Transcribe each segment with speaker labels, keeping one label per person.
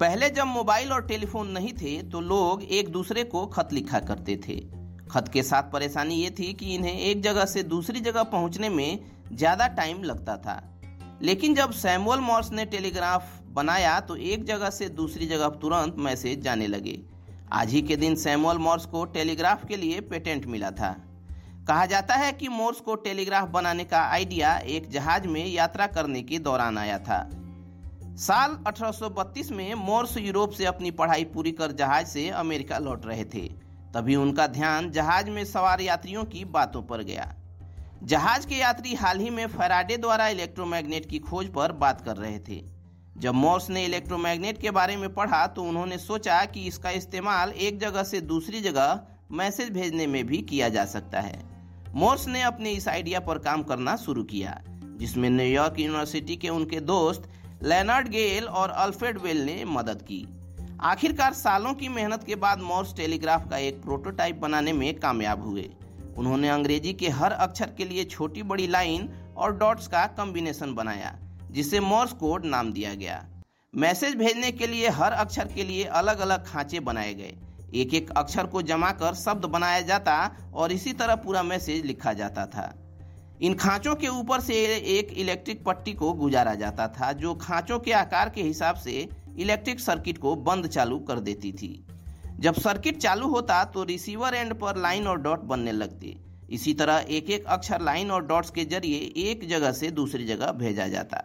Speaker 1: पहले जब मोबाइल और टेलीफोन नहीं थे तो लोग एक दूसरे को खत लिखा करते थे। खत के साथ परेशानी ये थी कि इन्हें एक जगह से दूसरी जगह पहुँचने में ज़्यादा टाइम लगता था। लेकिन जब सैमुअल मॉर्स ने टेलीग्राफ बनाया तो एक जगह से दूसरी जगह तुरंत मैसेज जाने लगे। आज ही के दिन सैमुअल मॉर्स को टेलीग्राफ के लिए पेटेंट मिला था। कहा जाता है कि मोर्स को टेलीग्राफ बनाने का आइडिया एक जहाज़ में यात्रा करने के दौरान आया था। साल 1832 में मोर्स यूरोप से अपनी पढ़ाई पूरी कर जहाज़ से अमेरिका लौट रहे थे। तभी उनका ध्यान जहाज़ में सवार यात्रियों की बातों पर गया। जहाज़ के यात्री हाल ही में फैराडे द्वारा इलेक्ट्रोमैग्नेट की खोज पर बात कर रहे थे। जब मोर्स ने इलेक्ट्रोमैग्नेट के बारे में पढ़ा तो उन्होंने सोचा कि इसका इस्तेमाल एक जगह से दूसरी जगह मैसेज भेजने में भी किया जा सकता है। मोर्स ने अपने इस आइडिया पर काम करना शुरू किया, जिसमें न्यूयॉर्क यूनिवर्सिटी के उनके दोस्त लेनर्ड गेल और अल्फ्रेड वेल ने मदद की। आखिरकार सालों की मेहनत के बाद मोर्स टेलीग्राफ का एक प्रोटोटाइप बनाने में कामयाब हुए। उन्होंने अंग्रेज़ी के हर अक्षर के लिए छोटी बड़ी लाइन और डॉट्स का कॉम्बिनेशन बनाया, जिसे मोर्स कोड नाम दिया गया। मैसेज भेजने के लिए हर अक्षर के लिए अलग अलग खांचे बनाए गए। एक एक अक्षर को जमा कर शब्द बनाया जाता और इसी तरह पूरा मैसेज लिखा जाता था। इन खांचों के ऊपर से एक इलेक्ट्रिक पट्टी को गुजारा जाता था, जो खांचों के आकार के हिसाब से इलेक्ट्रिक सर्किट को बंद चालू कर देती थी। जब सर्किट चालू होता तो रिसीवर एंड पर लाइन और डॉट बनने लगते। इसी तरह एक एक अक्षर लाइन और डॉट्स के ज़रिए एक जगह से दूसरी जगह भेजा जाता।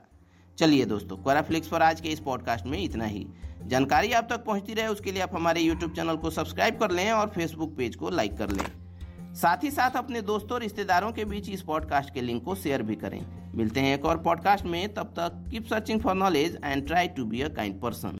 Speaker 1: चलिए दोस्तों, क्वाराफ्लिक्स पर आज के इस पॉडकास्ट में इतना ही। जानकारी आप तक पहुँचती रहे, उसके लिए आप हमारे यूट्यूब चैनल को सब्सक्राइब कर लें और फेसबुक पेज को लाइक कर लें। साथ ही साथ अपने दोस्तों और रिश्तेदारों के बीच इस पॉडकास्ट के लिंक को शेयर भी करें। मिलते हैं एक और पॉडकास्ट में, तब तक keep searching for knowledge and try to be a kind person